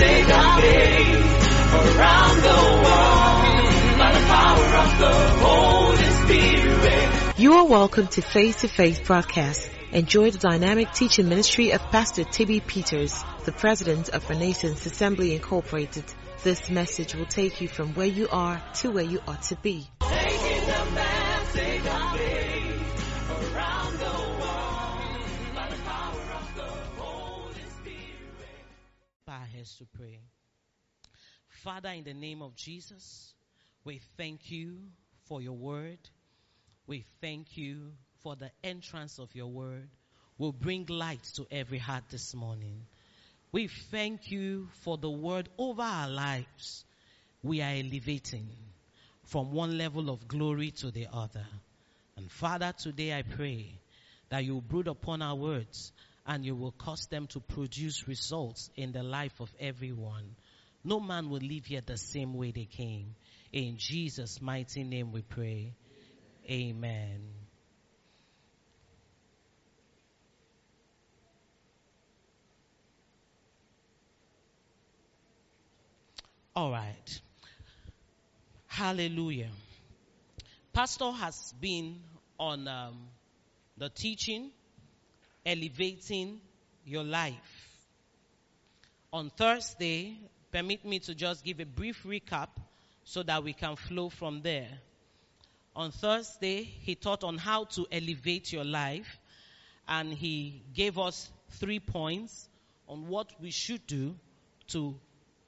message of faith around the world by the power of the Holy Spirit. You are welcome to Face to Face broadcast. Enjoy the dynamic teaching ministry of Pastor Tibby Peters, the president of Renaissance Assembly Incorporated. This message will take you from where you are to where you ought to be. To pray. Father, in the name of Jesus, we thank you for your word. We thank you for the entrance of your word. Will bring light to every heart this morning. We thank you for the word over our lives. We are elevating from one level of glory to the other. And Father, today I pray that you brood upon our words and you will cause them to produce results in the life of everyone. No man will leave here the same way they came. In Jesus' mighty name we pray. Amen. All right. Hallelujah. Pastor has been on um, the teaching, elevating your life. On Thursday, permit me to just give a brief recap so that we can flow from there. On Thursday, he taught on how to elevate your life and he gave us three points on what we should do to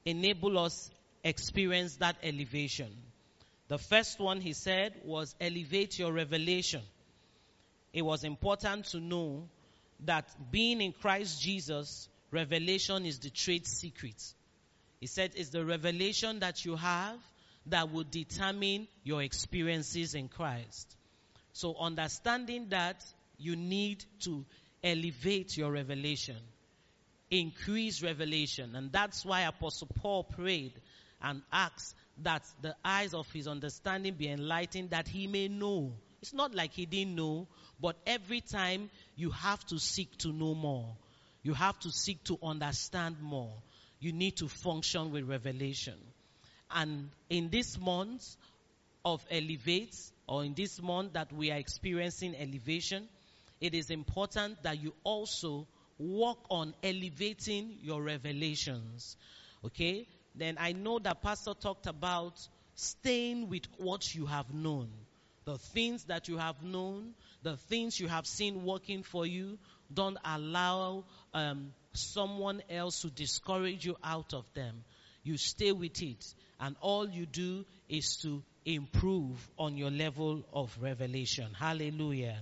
enable us experience that elevation. The first one he said was elevate your revelation. It was important to know that being in Christ Jesus, revelation is the trade secret. He said it's the revelation that you have that will determine your experiences in Christ. So understanding that you need to elevate your revelation, increase revelation. And that's why Apostle Paul prayed and asked that the eyes of his understanding be enlightened that he may know. It's not like he didn't know, but every time you have to seek to know more. You have to seek to understand more. You need to function with revelation. And in this month of elevate, or in this month that we are experiencing elevation, it is important that you also work on elevating your revelations. Okay? Then I know that Pastor talked about staying with what you have known. The things that you have known, the things you have seen working for you, don't allow um, someone else to discourage you out of them. You stay with it, and all you do is to improve on your level of revelation. Hallelujah.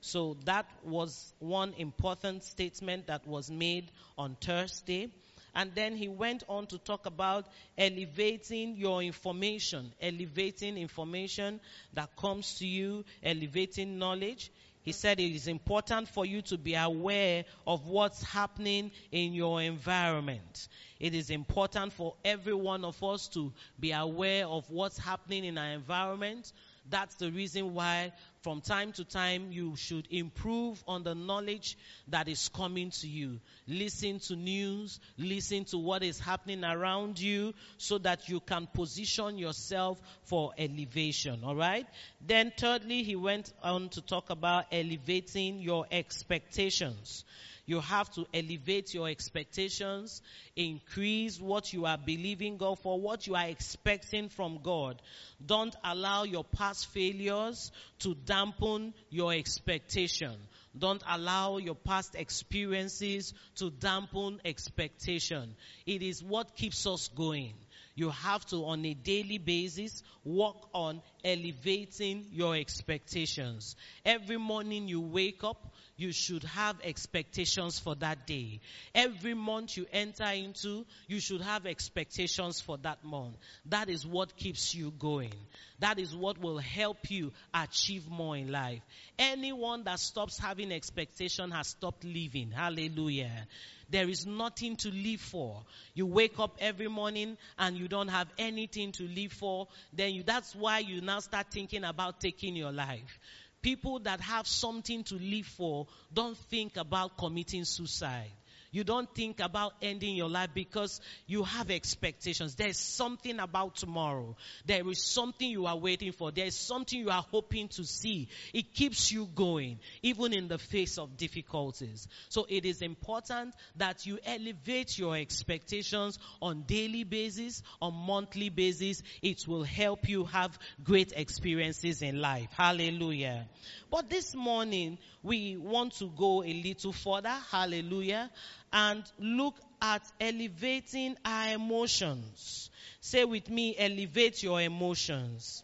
So that was one important statement that was made on Thursday. And then he went on to talk about elevating your information, elevating information that comes to you, elevating knowledge. He said it is important for you to be aware of what's happening in your environment. It is important for every one of us to be aware of what's happening in our environment. That's the reason why from time to time you should improve on the knowledge that is coming to you. Listen to news, listen to what is happening around you so that you can position yourself for elevation. Alright? Then thirdly, he went on to talk about elevating your expectations. You have to elevate your expectations, increase what you are believing God for, what you are expecting from God. Don't allow your past failures to dampen your expectation. Don't allow your past experiences to dampen expectation. It is what keeps us going. You have to, on a daily basis, work on elevating your expectations. Every morning you wake up, you should have expectations for that day. Every month you enter into, you should have expectations for that month. That is what keeps you going. That is what will help you achieve more in life. Anyone that stops having expectation has stopped living. Hallelujah. There is nothing to live for. You wake up every morning and you don't have anything to live for. Then you, that's why you now start thinking about taking your life. People that have something to live for don't think about committing suicide. You don't think about ending your life because you have expectations. There's something about tomorrow. There is something you are waiting for. There is something you are hoping to see. It keeps you going, even in the face of difficulties. So it is important that you elevate your expectations on daily basis, on monthly basis. It will help you have great experiences in life. Hallelujah. But this morning, we want to go a little further. Hallelujah. And look at elevating our emotions. Say with me, elevate your emotions.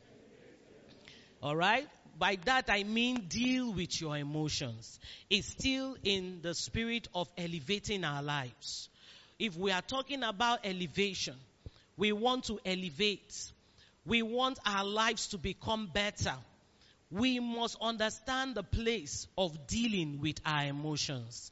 Alright? By that I mean deal with your emotions. It's still in the spirit of elevating our lives. If we are talking about elevation, we want to elevate. We want our lives to become better. We must understand the place of dealing with our emotions.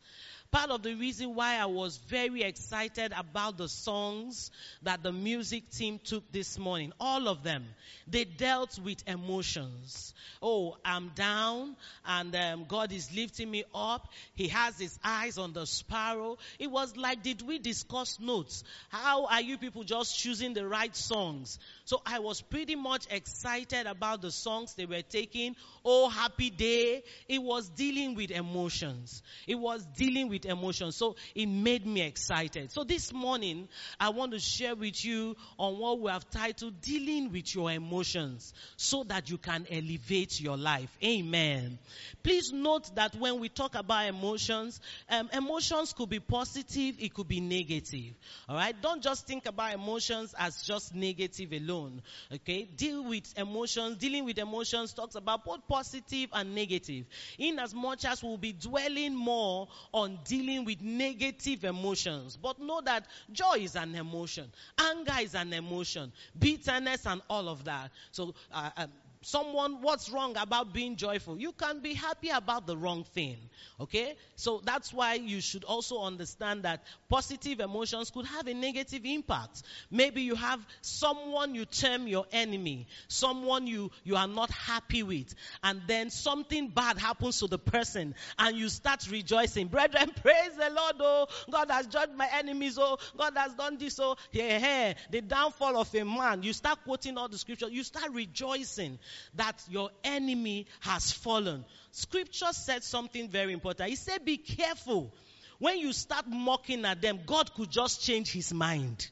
Part of the reason why I was very excited about the songs that the music team took this morning, all of them, they dealt with emotions. Oh, I'm down and um, God is lifting me up. He has his eyes on the sparrow. It was like, did we discuss notes? How are you people just choosing the right songs? So I was pretty much excited about the songs they were taking. Oh, happy day. It was dealing with emotions. It was dealing with emotions. So it made me excited. So this morning, I want to share with you on what we have titled dealing with your emotions so that you can elevate your life. Amen. Please note that when we talk about emotions, um, emotions could be positive, it could be negative. All right. Don't just think about emotions as just negative alone. Okay. Deal with emotions. Dealing with emotions talks about both positive and negative. In as much as we'll be dwelling more on dealing with negative emotions. But know that joy is an emotion. Anger is an emotion. Bitterness and all of that. So, uh, um, someone what's wrong about being joyful? You can be happy about the wrong thing okay? So that's why you should also understand that positive emotions could have a negative impact. Maybe you have someone you term your enemy someone you you are not happy with and then something bad happens to the person and you start rejoicing. Brethren praise the lord oh. God has judged my enemies oh. God has done this oh. Yeah, yeah. the downfall of a man you start quoting all the scriptures you start rejoicing that your enemy has fallen. Scripture said something very important. He said, Be careful. When you start mocking at them, God could just change his mind.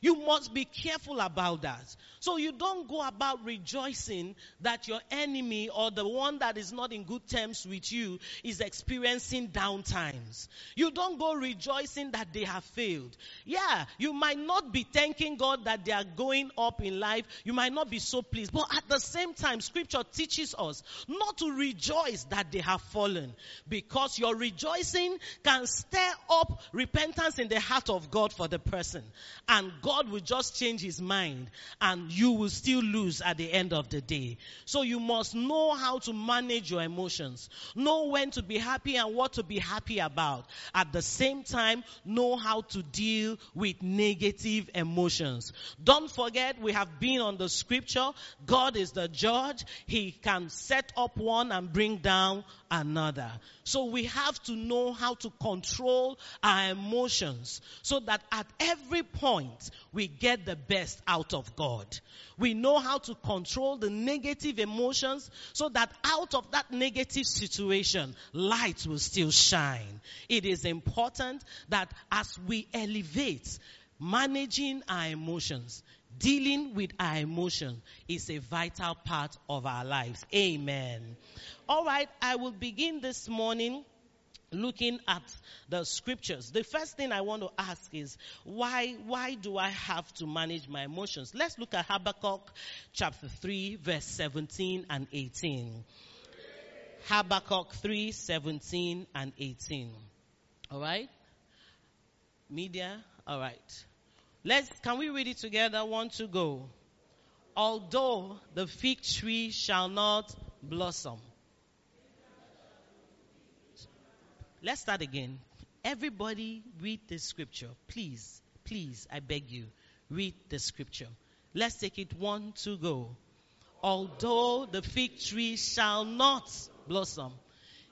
You must be careful about that. So you don't go about rejoicing that your enemy or the one that is not in good terms with you is experiencing downtimes. You don't go rejoicing that they have failed. Yeah, you might not be thanking God that they are going up in life. You might not be so pleased. But at the same time, scripture teaches us not to rejoice that they have fallen because your rejoicing can stir up repentance in the heart of God for the person. And God will just change his mind and you will still lose at the end of the day. So you must know how to manage your emotions. Know when to be happy and what to be happy about. At the same time, know how to deal with negative emotions. Don't forget we have been on the scripture. God is the judge. He can set up one and bring down another. So we have to know how to control our emotions so that at every point we get the best out of God. We know how to control the negative emotions so that out of that negative situation, light will still shine. It is important that as we elevate managing our emotions, dealing with our emotion is a vital part of our lives. Amen. All right, I will begin this morning looking at the scriptures the first thing i want to ask is why why do i have to manage my emotions? Let's look at habakkuk chapter 3 verse 17 and 18 habakkuk 3 17 and 18 all right? Media? All right. Let's can we read it together? One to go. Although the fig tree shall not blossom Let's start again. Everybody read the scripture. Please, please, I beg you, read the scripture. Let's take it one to go. Although the fig tree shall not blossom,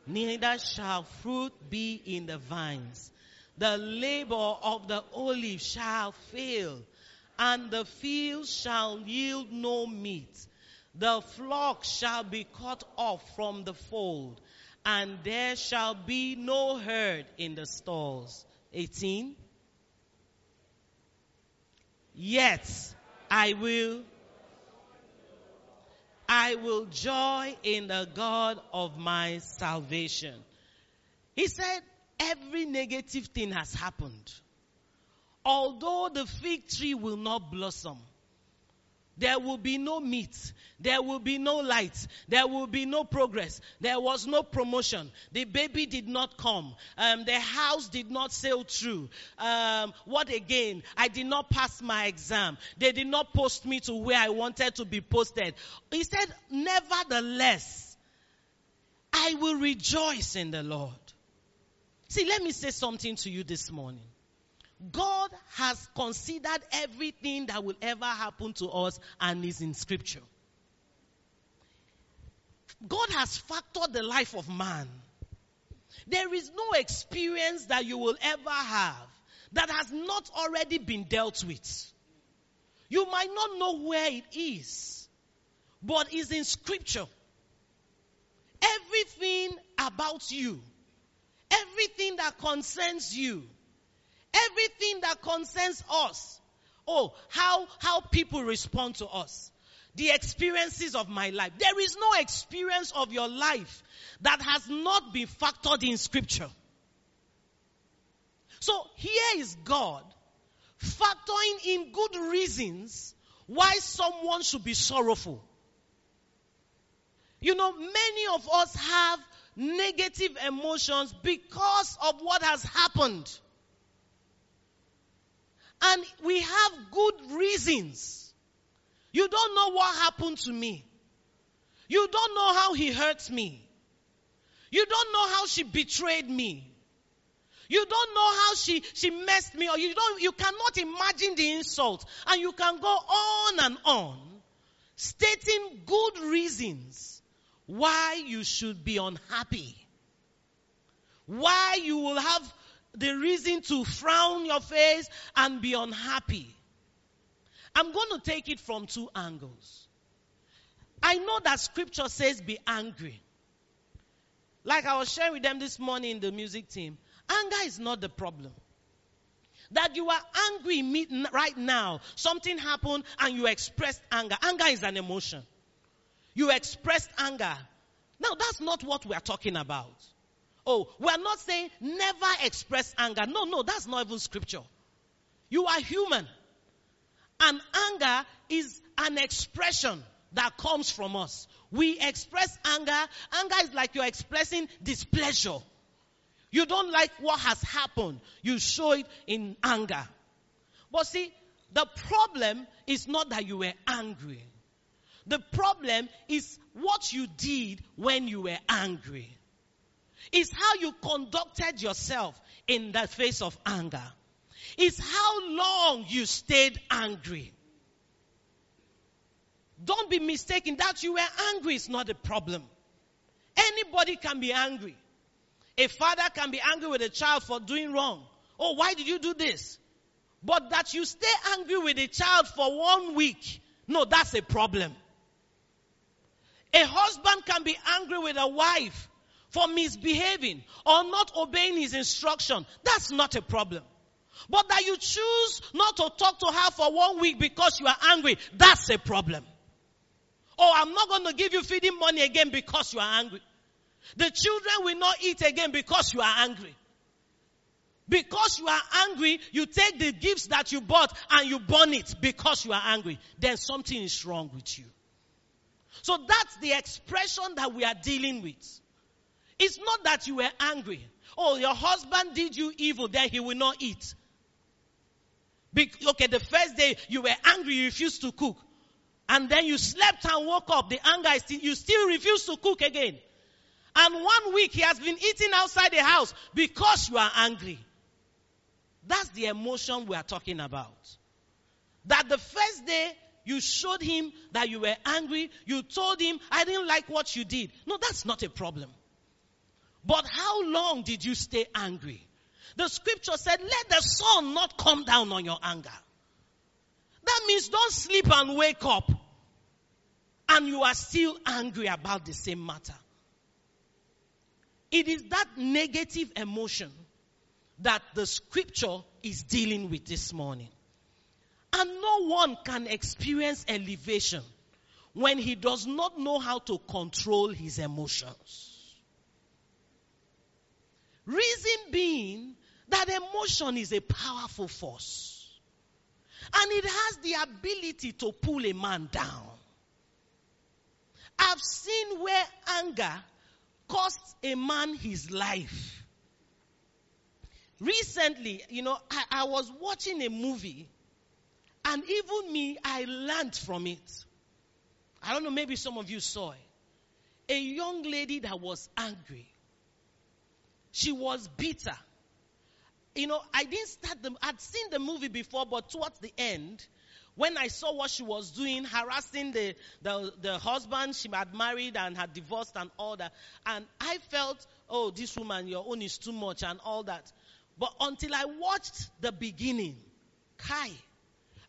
neither shall fruit be in the vines. the labor of the olive shall fail, and the field shall yield no meat. The flock shall be cut off from the fold, and there shall be no herd in the stalls. 18. Yet I will I will joy in the God of my salvation. He said, every negative thing has happened. Although the fig tree will not blossom, there will be no meat. There will be no light. There will be no progress. There was no promotion. The baby did not come. Um, the house did not sail through. Um, what again? I did not pass my exam. They did not post me to where I wanted to be posted. He said, nevertheless, I will rejoice in the Lord. See, let me say something to you this morning. God has considered everything that will ever happen to us and is in scripture. God has factored the life of man. There is no experience that you will ever have that has not already been dealt with. You might not know where it is, but it's in scripture. Everything about you, everything that concerns you, everything that concerns us. Oh, how, how people respond to us. The experiences of my life. There is no experience of your life that has not been factored in scripture. So here is God factoring in good reasons why someone should be sorrowful. You know, many of us have negative emotions because of what has happened. And we have good reasons. You don't know what happened to me. You don't know how he hurt me. You don't know how she betrayed me. You don't know how she, she messed me or you don't, you cannot imagine the insult and you can go on and on stating good reasons why you should be unhappy. Why you will have the reason to frown your face and be unhappy. I'm going to take it from two angles. I know that scripture says be angry. Like I was sharing with them this morning in the music team, anger is not the problem. That you are angry right now, something happened and you expressed anger. Anger is an emotion. You expressed anger. Now that's not what we are talking about. Oh, we are not saying never express anger. No, no, that's not even scripture. You are human. And anger is an expression that comes from us. We express anger. Anger is like you're expressing displeasure. You don't like what has happened. You show it in anger. But see, the problem is not that you were angry. The problem is what you did when you were angry. It's how you conducted yourself in the face of anger. It's how long you stayed angry. Don't be mistaken that you were angry is not a problem. Anybody can be angry. A father can be angry with a child for doing wrong. Oh, why did you do this? But that you stay angry with a child for one week, no, that's a problem. A husband can be angry with a wife for misbehaving or not obeying his instruction, that's not a problem. But that you choose not to talk to her for one week because you are angry, that's a problem. Oh, I'm not going to give you feeding money again because you are angry. The children will not eat again because you are angry. Because you are angry, you take the gifts that you bought and you burn it because you are angry. Then something is wrong with you. So that's the expression that we are dealing with. It's not that you were angry. Oh, your husband did you evil, then he will not eat. Be- okay, the first day you were angry, you refused to cook. And then you slept and woke up. The anger is still, you still refuse to cook again. And one week he has been eating outside the house because you are angry. That's the emotion we are talking about. That the first day you showed him that you were angry, you told him, I didn't like what you did. No, that's not a problem. But how long did you stay angry? The scripture said, let the sun not come down on your anger. That means don't sleep and wake up and you are still angry about the same matter. It is that negative emotion that the scripture is dealing with this morning. And no one can experience elevation when he does not know how to control his emotions. Reason being that emotion is a powerful force. And it has the ability to pull a man down. I've seen where anger cost a man his life. Recently, you know, I, I was watching a movie and even me, I learned from it. I don't know, maybe some of you saw it. A young lady that was angry. She was bitter. You know, I didn't start the, I'd seen the movie before, but towards the end, when I saw what she was doing, harassing the, the, the husband she had married and had divorced and all that, and I felt, oh, this woman, your own is too much and all that. But until I watched the beginning, Kai,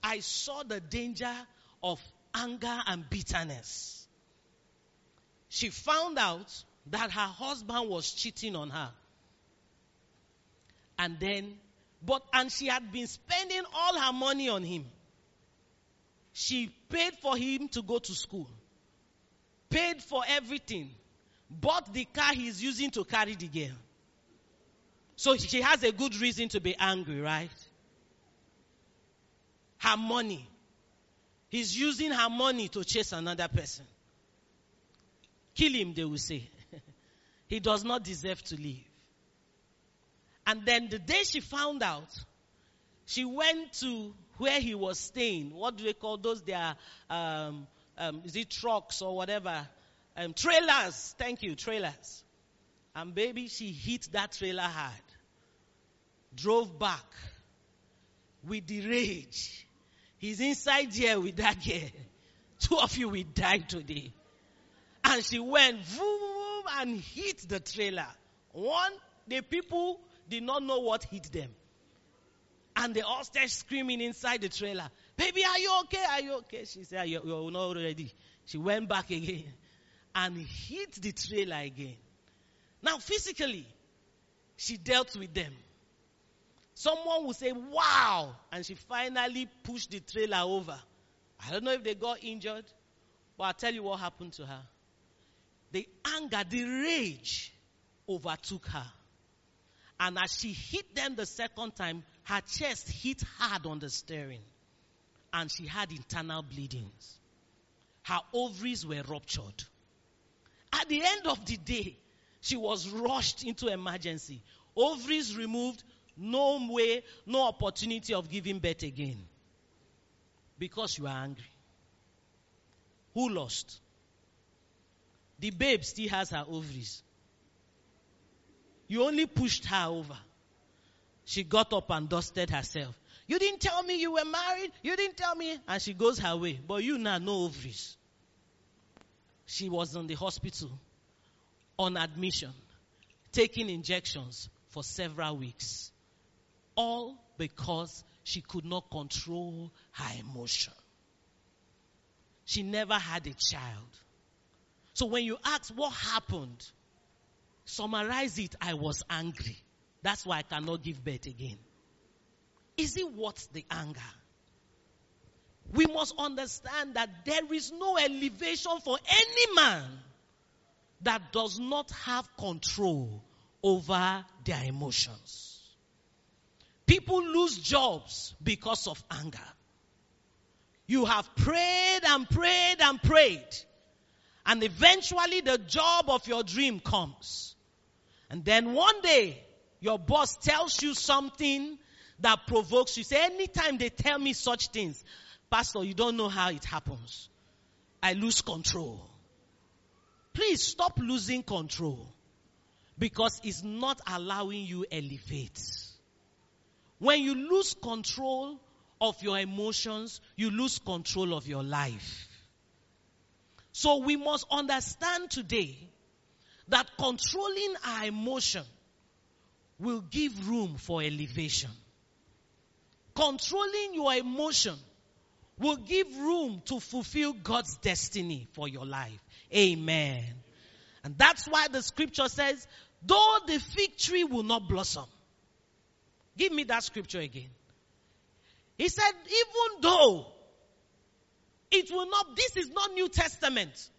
I saw the danger of anger and bitterness. She found out that her husband was cheating on her. And then, but, and she had been spending all her money on him. She paid for him to go to school, paid for everything, bought the car he's using to carry the girl. So she has a good reason to be angry, right? Her money. He's using her money to chase another person. Kill him, they will say. he does not deserve to live. And then the day she found out, she went to where he was staying. What do they call those? They are, um, um, is it trucks or whatever? Um, trailers. Thank you, trailers. And baby, she hit that trailer hard. Drove back with the rage. He's inside here with that girl. Two of you will die today. And she went vroom, and hit the trailer. One, the people did not know what hit them. And they all started screaming inside the trailer. Baby, are you okay? Are you okay? She said, you're, you're not ready. She went back again and hit the trailer again. Now, physically, she dealt with them. Someone will say, wow, and she finally pushed the trailer over. I don't know if they got injured, but I'll tell you what happened to her. The anger, the rage overtook her. And as she hit them the second time, her chest hit hard on the steering. And she had internal bleedings. Her ovaries were ruptured. At the end of the day, she was rushed into emergency. Ovaries removed, no way, no opportunity of giving birth again. Because you are angry. Who lost? The babe still has her ovaries. You only pushed her over. She got up and dusted herself. You didn't tell me you were married. You didn't tell me. And she goes her way. But you now no ovaries. She was in the hospital on admission, taking injections for several weeks. All because she could not control her emotion. She never had a child. So when you ask what happened, summarize it, I was angry. That's why I cannot give birth again. Is it worth the anger? We must understand that there is no elevation for any man that does not have control over their emotions. People lose jobs because of anger. You have prayed and prayed and prayed. And eventually the job of your dream comes. And then one day, your boss tells you something that provokes you. Say, anytime they tell me such things, Pastor, you don't know how it happens. I lose control. Please stop losing control because it's not allowing you elevate. When you lose control of your emotions, you lose control of your life. So we must understand today that controlling our emotion will give room for elevation. Controlling your emotion will give room to fulfill God's destiny for your life. Amen. And that's why the scripture says, though the fig tree will not blossom. Give me that scripture again. He said, even though it will not, this is not New Testament.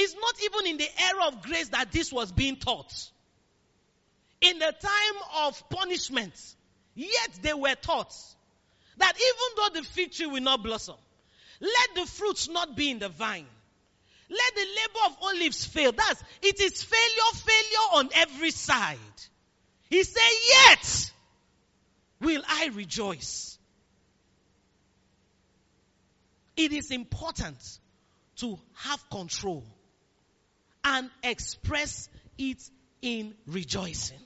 It's not even in the era of grace that this was being taught. In the time of punishment, yet they were taught that even though the fig tree will not blossom, let the fruits not be in the vine. Let the labor of olives fail. That's, it is failure, failure on every side. He said, yet will I rejoice. It is important to have control and express it in rejoicing.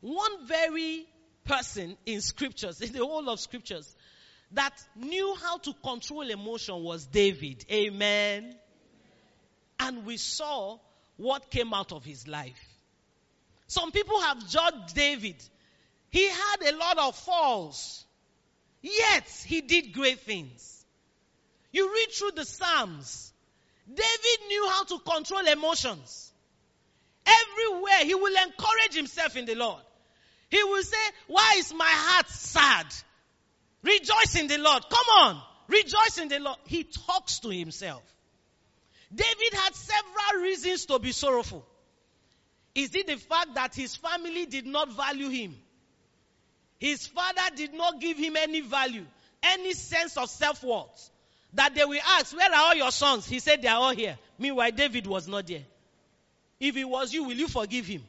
One very person in scriptures, in the whole of scriptures, that knew how to control emotion was David. Amen. And we saw what came out of his life. Some people have judged David. He had a lot of falls, yet he did great things. You read through the Psalms. David knew how to control emotions. Everywhere he will encourage himself in the Lord. He will say, why is my heart sad? Rejoice in the Lord. Come on. Rejoice in the Lord. He talks to himself. David had several reasons to be sorrowful. Is it the fact that his family did not value him? His father did not give him any value, any sense of self-worth. That they will ask, where are all your sons? He said they are all here. Meanwhile, David was not there. If it was you, will you forgive him?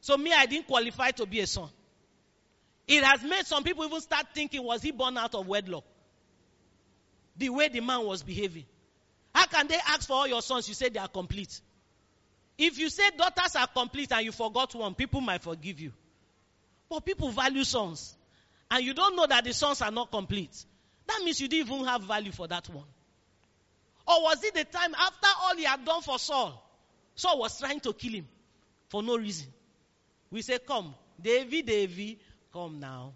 So me, I didn't qualify to be a son. It has made some people even start thinking, was he born out of wedlock? The way the man was behaving. How can they ask for all your sons? You say they are complete. If you say daughters are complete and you forgot one, people might forgive you. But people value sons. And you don't know that the sons are not complete. That means you didn't even have value for that one. Or was it the time after all he had done for Saul? Saul was trying to kill him for no reason. We say, Come, Davy, Davy, come now.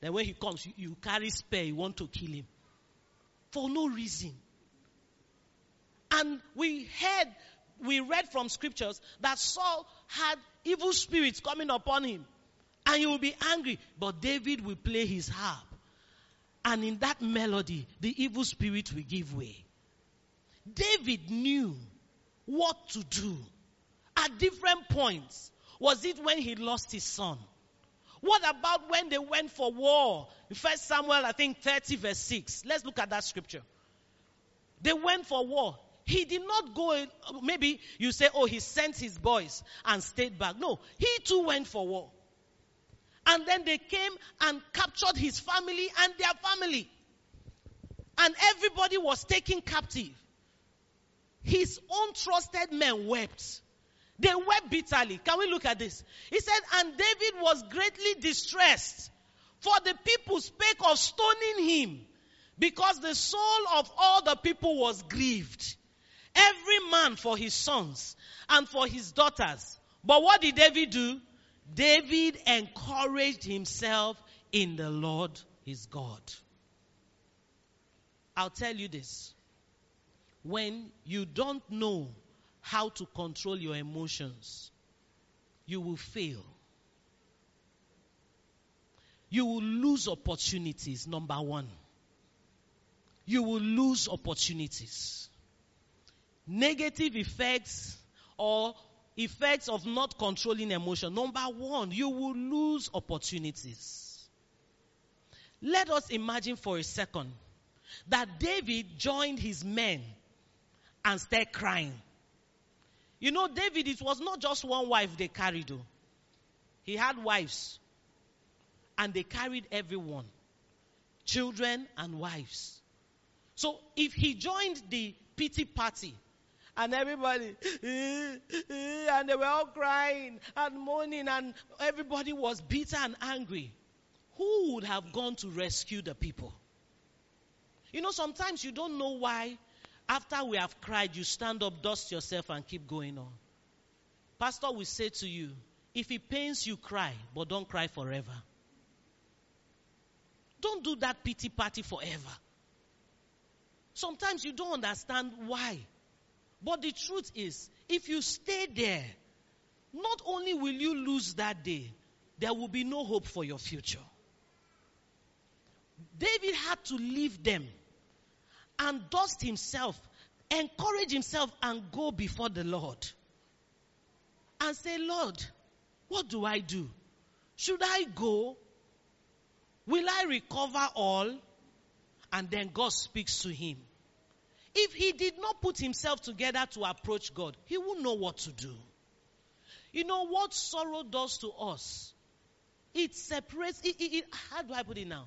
Then when he comes, you, you carry spear, you want to kill him. For no reason. And we heard, we read from scriptures that Saul had evil spirits coming upon him. And he will be angry. But David will play his harp. And in that melody, the evil spirit will give way. David knew what to do at different points. Was it when he lost his son? What about when they went for war? First Samuel, I think 30 verse 6. Let's look at that scripture. They went for war. He did not go, maybe you say, oh, he sent his boys and stayed back. No, he too went for war. And then they came and captured his family and their family. And everybody was taken captive. His own trusted men wept. They wept bitterly. Can we look at this? He said, and David was greatly distressed, for the people spake of stoning him, because the soul of all the people was grieved. Every man for his sons and for his daughters. But what did David do? David encouraged himself in the Lord his God. I'll tell you this. When you don't know how to control your emotions, you will fail. You will lose opportunities, number one. You will lose opportunities. Negative effects or effects of not controlling emotion. Number one, you will lose opportunities. Let us imagine for a second that David joined his men and started crying. You know, David, it was not just one wife they carried, though. He had wives. And they carried everyone children and wives. So if he joined the pity party, and everybody, and they were all crying and moaning, and everybody was bitter and angry. Who would have gone to rescue the people? You know, sometimes you don't know why, after we have cried, you stand up, dust yourself, and keep going on. Pastor will say to you, If it pains you, cry, but don't cry forever. Don't do that pity party forever. Sometimes you don't understand why. But the truth is, if you stay there, not only will you lose that day, there will be no hope for your future. David had to leave them and dust himself, encourage himself, and go before the Lord and say, Lord, what do I do? Should I go? Will I recover all? And then God speaks to him. If he did not put himself together to approach God, he wouldn't know what to do. You know what sorrow does to us? It separates, it, it, it, how do I put it now?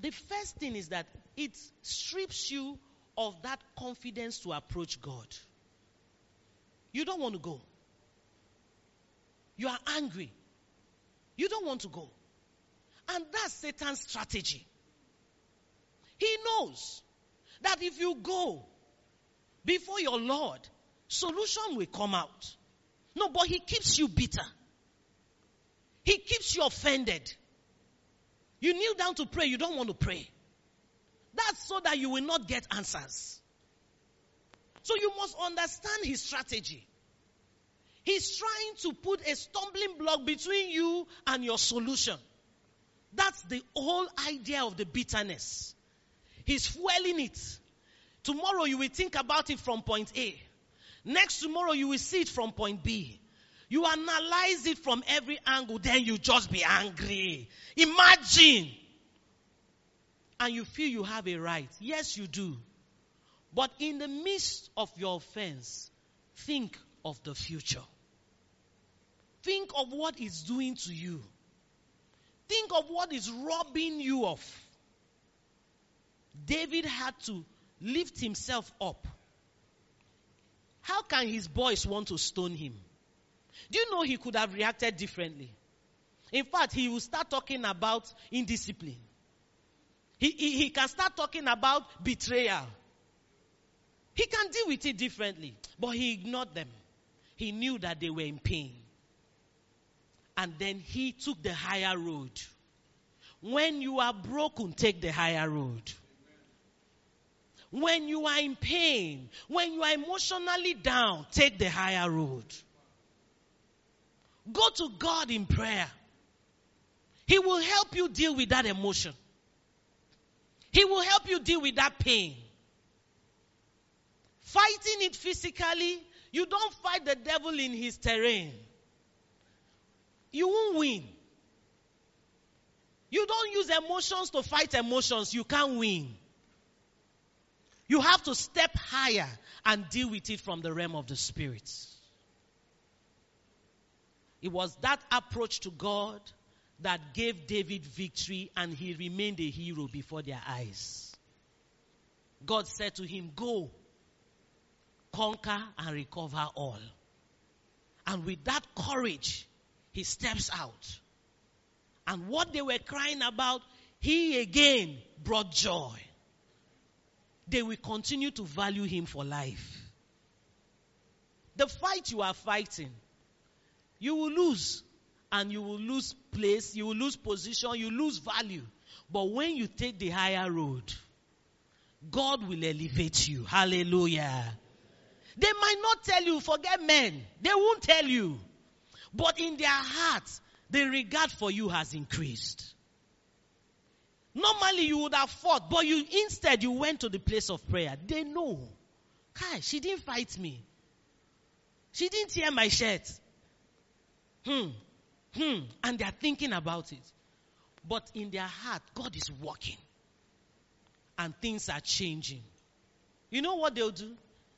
The first thing is that it strips you of that confidence to approach God. You don't want to go. You are angry. You don't want to go. And that's Satan's strategy. He knows that if you go before your Lord, solution will come out. No, but he keeps you bitter. He keeps you offended. You kneel down to pray, you don't want to pray. That's so that you will not get answers. So you must understand his strategy. He's trying to put a stumbling block between you and your solution. That's the whole idea of the bitterness. He's fueling it. Tomorrow you will think about it from point A. Next tomorrow you will see it from point B. You analyze it from every angle, then you just be angry. Imagine. And you feel you have a right. Yes, you do. But in the midst of your offense, think of the future. Think of what it's doing to you. Think of what is robbing you of. David had to lift himself up. How can his boys want to stone him? Do you know he could have reacted differently? In fact, he will start talking about indiscipline. He, he, he can start talking about betrayal. He can deal with it differently, but he ignored them. He knew that they were in pain. And then he took the higher road. When you are broken, take the higher road. When you are in pain, when you are emotionally down, take the higher road. Go to God in prayer. He will help you deal with that emotion. He will help you deal with that pain. Fighting it physically, you don't fight the devil in his terrain. You won't win. You don't use emotions to fight emotions, you can't win. You have to step higher and deal with it from the realm of the spirit. It was that approach to God that gave David victory and he remained a hero before their eyes. God said to him, Go, conquer and recover all. And with that courage, he steps out. And what they were crying about, he again brought joy. They will continue to value him for life. The fight you are fighting, you will lose. And you will lose place, you will lose position, you lose value. But when you take the higher road, God will elevate you. Hallelujah. They might not tell you, forget men. They won't tell you. But in their hearts, the regard for you has increased. Normally you would have fought, but you instead you went to the place of prayer. They know. Kai, she didn't fight me. She didn't tear my shirt. Hmm. Hmm. And they're thinking about it. But in their heart, God is working. And things are changing. You know what they'll do?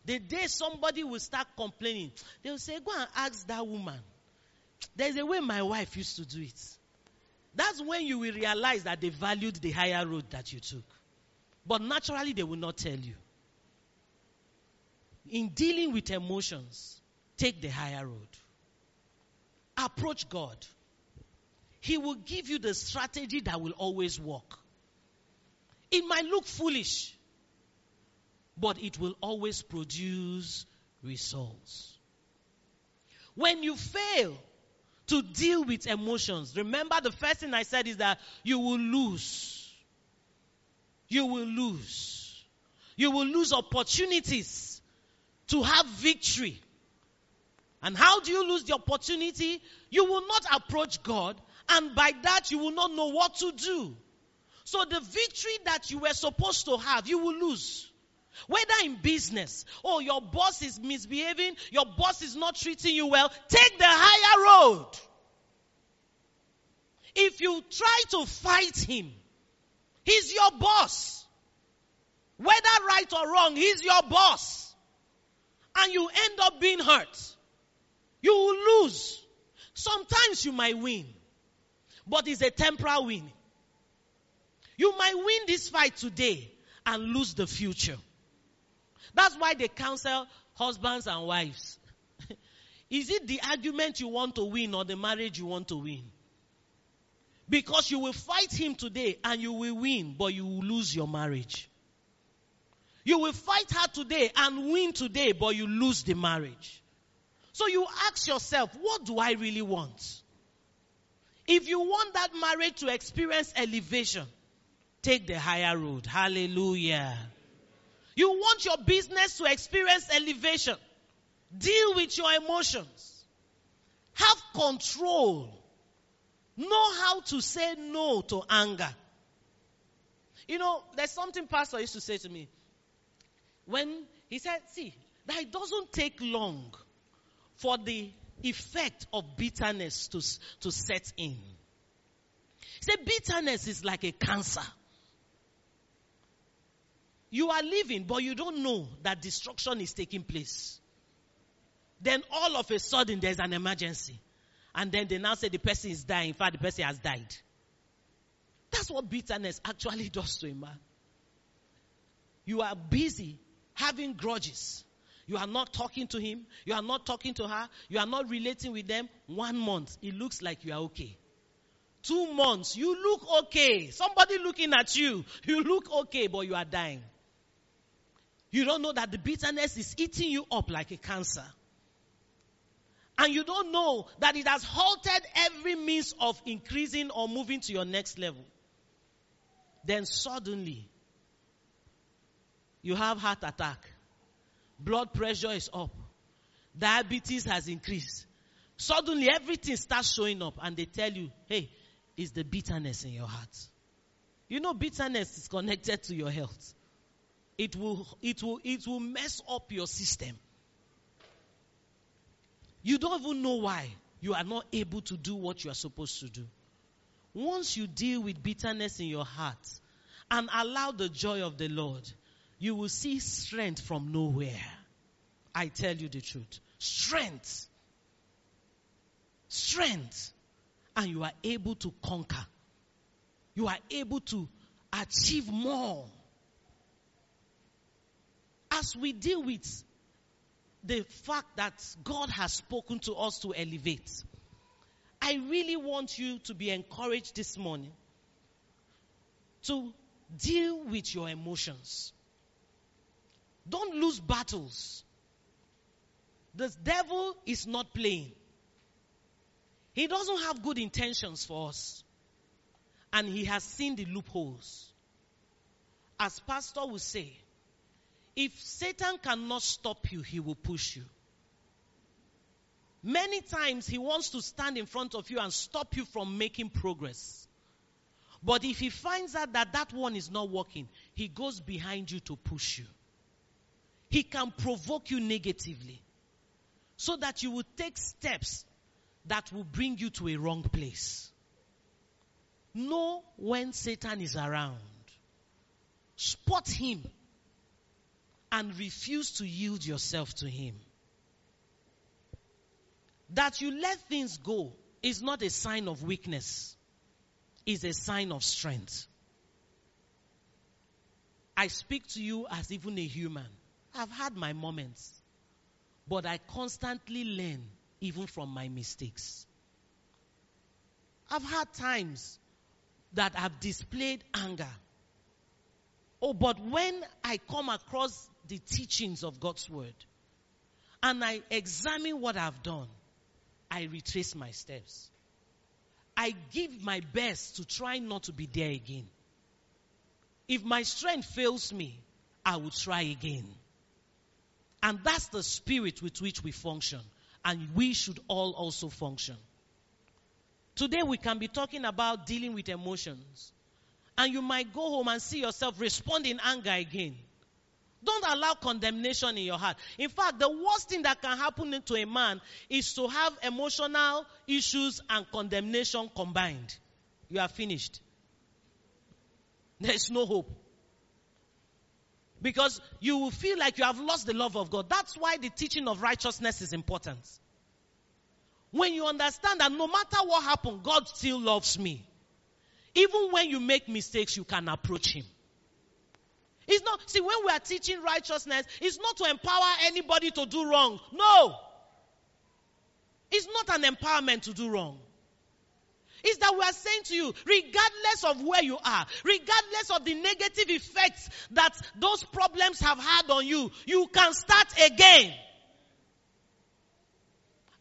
The day somebody will start complaining, they'll say, Go and ask that woman. There's a way my wife used to do it. That's when you will realize that they valued the higher road that you took. But naturally, they will not tell you. In dealing with emotions, take the higher road. Approach God. He will give you the strategy that will always work. It might look foolish, but it will always produce results. When you fail, to deal with emotions. Remember, the first thing I said is that you will lose. You will lose. You will lose opportunities to have victory. And how do you lose the opportunity? You will not approach God, and by that, you will not know what to do. So, the victory that you were supposed to have, you will lose. Whether in business, oh, your boss is misbehaving, your boss is not treating you well, take the higher road. If you try to fight him, he's your boss. Whether right or wrong, he's your boss. And you end up being hurt. You will lose. Sometimes you might win, but it's a temporal win. You might win this fight today and lose the future. That's why they counsel husbands and wives. Is it the argument you want to win or the marriage you want to win? Because you will fight him today and you will win, but you will lose your marriage. You will fight her today and win today, but you lose the marriage. So you ask yourself, what do I really want? If you want that marriage to experience elevation, take the higher road. Hallelujah. You want your business to experience elevation. Deal with your emotions. Have control. Know how to say no to anger. You know, there's something Pastor used to say to me. When he said, see, that it doesn't take long for the effect of bitterness to, to set in. He said, bitterness is like a cancer. You are living, but you don't know that destruction is taking place. Then all of a sudden there's an emergency. And then they now say the person is dying. In fact, the person has died. That's what bitterness actually does to a man. You are busy having grudges. You are not talking to him. You are not talking to her. You are not relating with them. One month, it looks like you are okay. Two months, you look okay. Somebody looking at you, you look okay, but you are dying. You don't know that the bitterness is eating you up like a cancer. And you don't know that it has halted every means of increasing or moving to your next level. Then suddenly, you have heart attack. Blood pressure is up. Diabetes has increased. Suddenly everything starts showing up and they tell you, hey, it's the bitterness in your heart. You know, bitterness is connected to your health. It will, it will, it will mess up your system. You don't even know why you are not able to do what you are supposed to do. Once you deal with bitterness in your heart and allow the joy of the Lord, you will see strength from nowhere. I tell you the truth. Strength. Strength. And you are able to conquer. You are able to achieve more. As we deal with the fact that God has spoken to us to elevate, I really want you to be encouraged this morning to deal with your emotions. Don't lose battles. The devil is not playing. He doesn't have good intentions for us. And he has seen the loopholes. As pastor will say, if Satan cannot stop you, he will push you. Many times he wants to stand in front of you and stop you from making progress. But if he finds out that that one is not working, he goes behind you to push you. He can provoke you negatively so that you will take steps that will bring you to a wrong place. Know when Satan is around. Spot him and refuse to yield yourself to him. That you let things go is not a sign of weakness, it's a sign of strength. I speak to you as even a human. I've had my moments, but I constantly learn even from my mistakes. I've had times that I've displayed anger. Oh, but when I come across the teachings of God's word and I examine what I've done, I retrace my steps. I give my best to try not to be there again. If my strength fails me, I will try again. And that's the spirit with which we function. And we should all also function. Today we can be talking about dealing with emotions. And you might go home and see yourself respond in anger again. Don't allow condemnation in your heart. In fact, the worst thing that can happen to a man is to have emotional issues and condemnation combined. You are finished. There is no hope. Because you will feel like you have lost the love of God. That's why the teaching of righteousness is important. When you understand that no matter what happened, God still loves me. Even when you make mistakes, you can approach Him. Not, see, when we are teaching righteousness, it's not to empower anybody to do wrong. No. It's not an empowerment to do wrong. It's that we are saying to you, regardless of where you are, regardless of the negative effects that those problems have had on you, you can start again.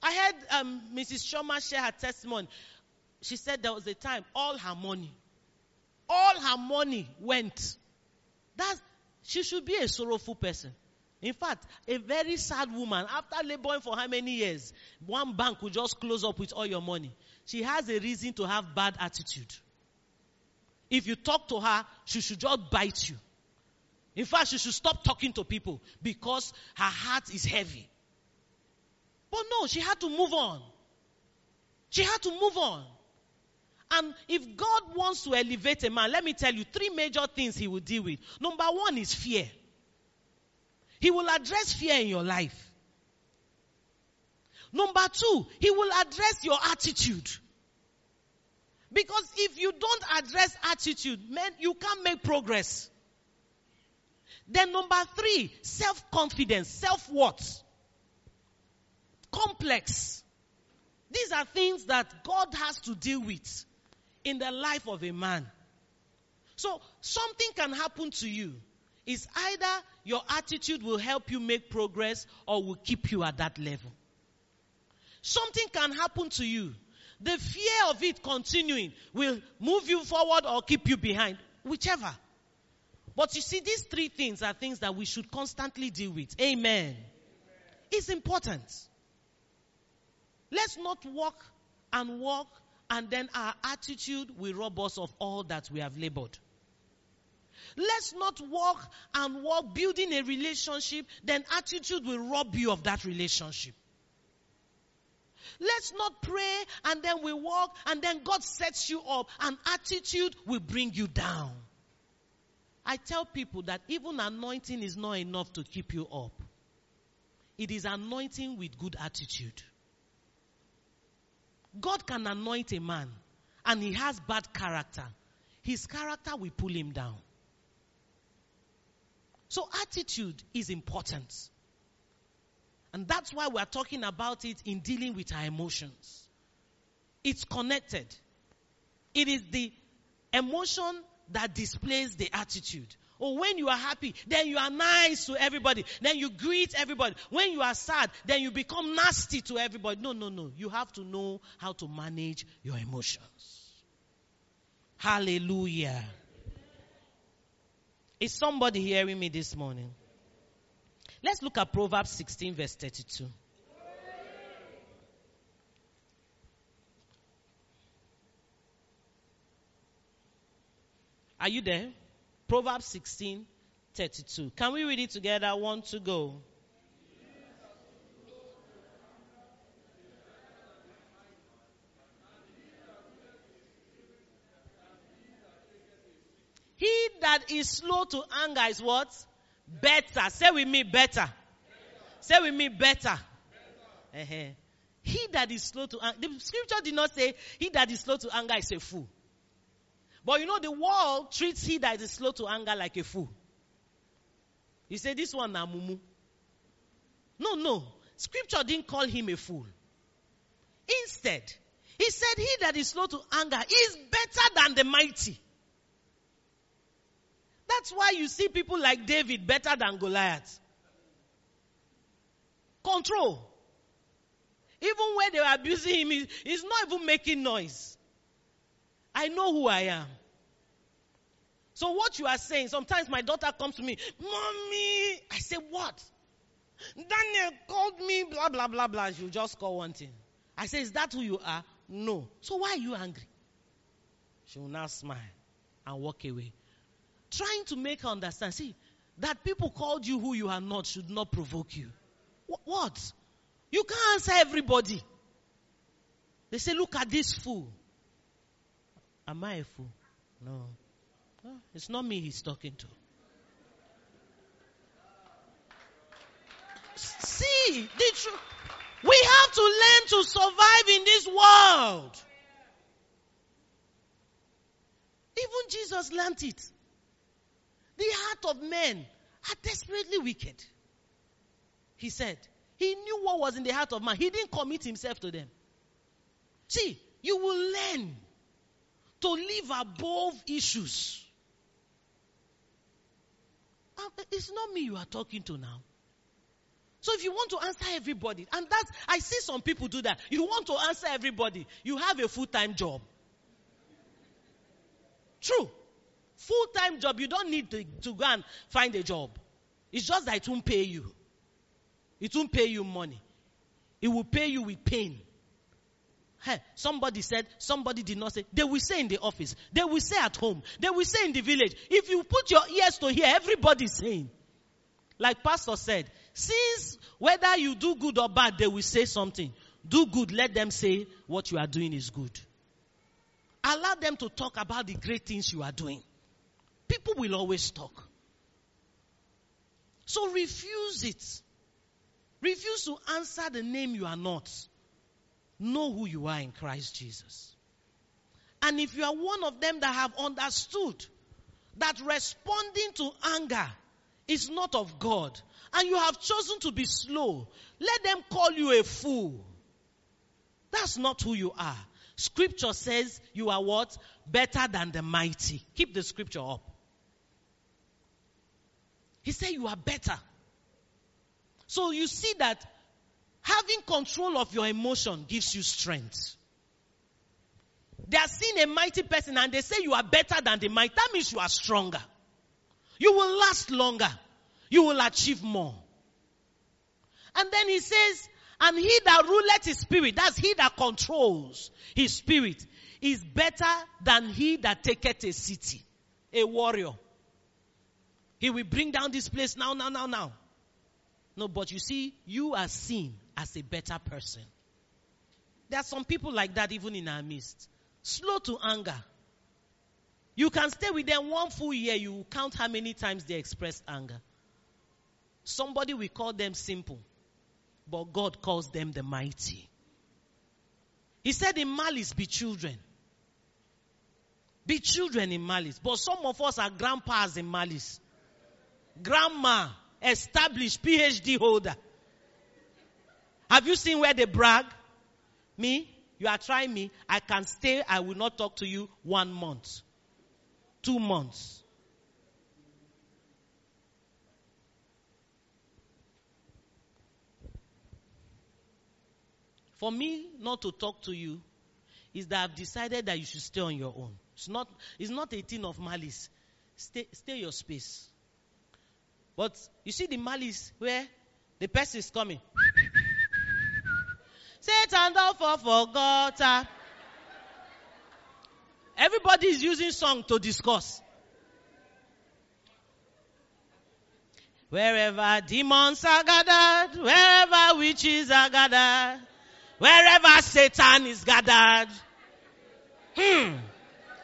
I heard um, Mrs. Shoma share her testimony. She said there was a time all her money, all her money went. That she should be a sorrowful person. In fact, a very sad woman, after laboring for how many years, one bank will just close up with all your money. She has a reason to have bad attitude. If you talk to her, she should just bite you. In fact, she should stop talking to people because her heart is heavy. But no, she had to move on. She had to move on. And if God wants to elevate a man, let me tell you three major things he will deal with. Number one is fear. He will address fear in your life. Number two, he will address your attitude. Because if you don't address attitude, man, you can't make progress. Then number three, self-confidence, self-worth. Complex. These are things that God has to deal with in the life of a man. So something can happen to you. It's either your attitude will help you make progress or will keep you at that level. Something can happen to you. The fear of it continuing will move you forward or keep you behind, whichever. But you see, these three things are things that we should constantly deal with. Amen. It's important. Let's not walk and walk and then our attitude will rob us of all that we have labored. Let's not walk and walk building a relationship, then attitude will rob you of that relationship. Let's not pray and then we walk and then God sets you up and attitude will bring you down. I tell people that even anointing is not enough to keep you up. It is anointing with good attitude. God can anoint a man and he has bad character. His character will pull him down. So attitude is important. And that's why we're talking about it in dealing with our emotions. It's connected. It is the emotion that displays the attitude. Or when you are happy, then you are nice to everybody. Then you greet everybody. When you are sad, then you become nasty to everybody. No, no, no. You have to know how to manage your emotions. Hallelujah. Is somebody hearing me this morning? Let's look at Proverbs 16, verse 32. Are you there? Proverbs 16, 32. Can we read it together? One to go. He that is slow to anger is what? Better. Say with me, better. Say with me, better. Uh-huh. He that is slow to anger. The scripture did not say he that is slow to anger is a fool. But you know, the world treats he that is slow to anger like a fool. You say, this one na mumu. No, no. Scripture didn't call him a fool. Instead, he said, he that is slow to anger is better than the mighty. That's why you see people like David better than Goliath. Control. Even when they were abusing him, he's not even making noise. I know who I am. So what you are saying, sometimes my daughter comes to me, Mommy, I say, what? Daniel called me, blah, blah, blah, blah. She'll just call one thing. I say, is that who you are? No. So why are you angry? She will now smile and walk away. Trying to make her understand. See, that people called you who you are not should not provoke you. Wh- What? You can't answer everybody. They say, look at this fool. Am I a fool? No. No, It's not me he's talking to. See, the truth. We have to learn to survive in this world. Even Jesus learnt it. The heart of men are desperately wicked. He said, he knew what was in the heart of man. He didn't commit himself to them. See, you will learn to live above issues. Uh, It's not me you are talking to now. So if you want to answer everybody, and that's, I see some people do that. You want to answer everybody. You have a full-time job. True. Full-time job. You don't need to, to go and find a job. It's just that it won't pay you. It won't pay you money. It will pay you with pain. Hey, somebody said, somebody did not say. They will say in the office. They will say at home. They will say in the village. If you put your ears to hear, everybody's saying. Like Pastor said, since whether you do good or bad, they will say something. Do good, let them say what you are doing is good. Allow them to talk about the great things you are doing. People will always talk. So refuse it. Refuse to answer the name you are not. Know who you are in Christ Jesus. And if you are one of them that have understood that responding to anger is not of God, and you have chosen to be slow, let them call you a fool. That's not who you are. Scripture says you are what? Better than the mighty. Keep the scripture up. He said you are better. So you see that having control of your emotion gives you strength. They are seeing a mighty person and they say you are better than the mighty. That means you are stronger. You will last longer. You will achieve more. And then he says, and he that ruleth his spirit, that's he that controls his spirit, is better than he that taketh a city, a warrior. He will bring down this place now, now, now, now. No, but you see, you are seen as a better person. There are some people like that even in our midst. Slow to anger. You can stay with them one full year, you will count how many times they express anger. Somebody will call them simple, but God calls them the mighty. He said in malice, be children. Be children in malice. But some of us are grandpas in malice. Grandma, established PhD holder. Have you seen where they brag? Me? You are trying me. I can stay. I will not talk to you one month. Two months. For me not to talk to you is that I've decided that you should stay on your own. It's not, it's not a thing of malice. Stay, stay your space. But you see the malice where the person is coming. Satan don't fall for gutter. Everybody is using song to discuss. Wherever demons are gathered, wherever witches are gathered, wherever Satan is gathered. Hmm.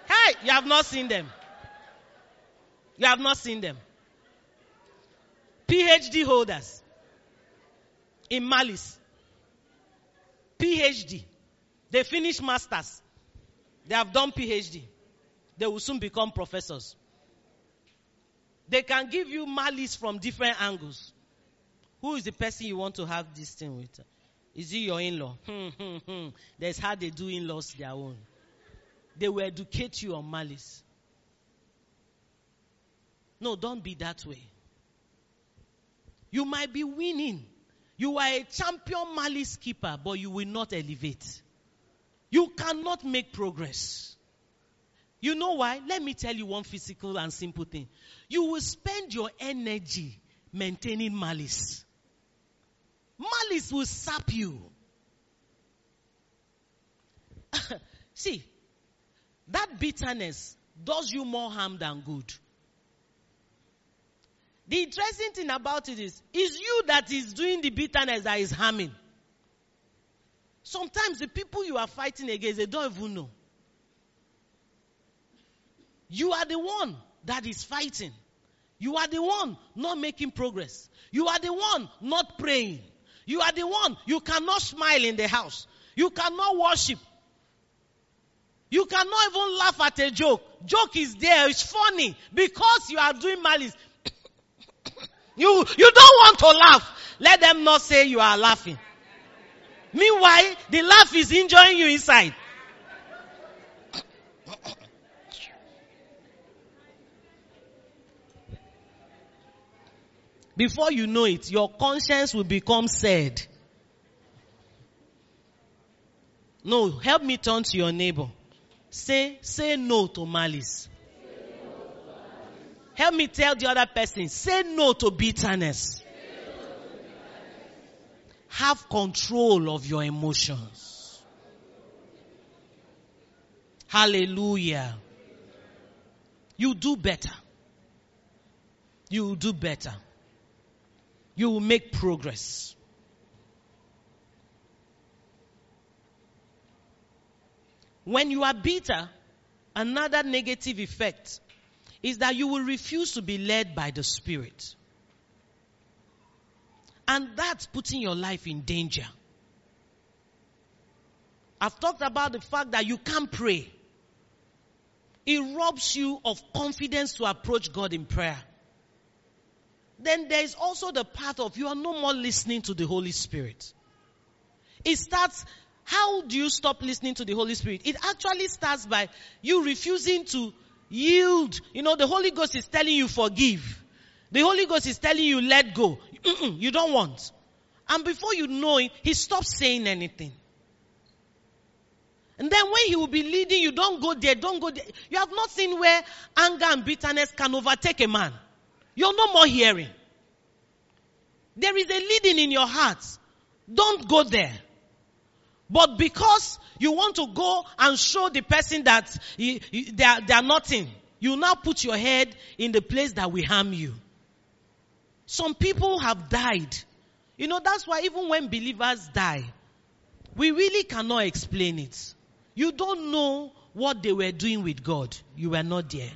Hey, you have not seen them. You have not seen them. PhD holders in malice. PhD. They finish masters. They have done PhD. They will soon become professors. They can give you malice from different angles. Who is the person you want to have this thing with? Is it your in-law? Hmm, hmm, hmm. That's how they do in-laws their own. They will educate you on malice. No, don't be that way. You might be winning. You are a champion malice keeper, but you will not elevate. You cannot make progress. You know why? Let me tell you one physical and simple thing. You will spend your energy maintaining malice. Malice will sap you. See, that bitterness does you more harm than good. The interesting thing about it is, it's you that is doing the bitterness that is harming. Sometimes the people you are fighting against, they don't even know. You are the one that is fighting. You are the one not making progress. You are the one not praying. You are the one you cannot smile in the house. You cannot worship. You cannot even laugh at a joke. Joke is there, it's funny because you are doing malice. You you don't want to laugh. Let them not say you are laughing. Meanwhile, the laugh is enjoying you inside. Before you know it, your conscience will become sad. No, help me turn to your neighbor. Say, say no to malice. Help me tell the other person, say no to bitterness. Have control of your emotions. Hallelujah. You do better. You will do better. You will make progress. When you are bitter, another negative effect is that you will refuse to be led by the Spirit. And that's putting your life in danger. I've talked about the fact that you can't pray. It robs you of confidence to approach God in prayer. Then there is also the part of you are no more listening to the Holy Spirit. It starts, how do you stop listening to the Holy Spirit? It actually starts by you refusing to yield. You know, the Holy Ghost is telling you forgive. The Holy Ghost is telling you let go. Mm-mm, you don't want. And before you know it, he stops saying anything. And then when he will be leading you, don't go there, don't go there. You have not seen where anger and bitterness can overtake a man. You're no more hearing. There is a leading in your heart. Don't go there. But because you want to go and show the person that you, you, they, are, they are nothing, you now put your head in the place that will harm you. Some people have died. You know, that's why even when believers die, we really cannot explain it. You don't know what they were doing with God. You were not there.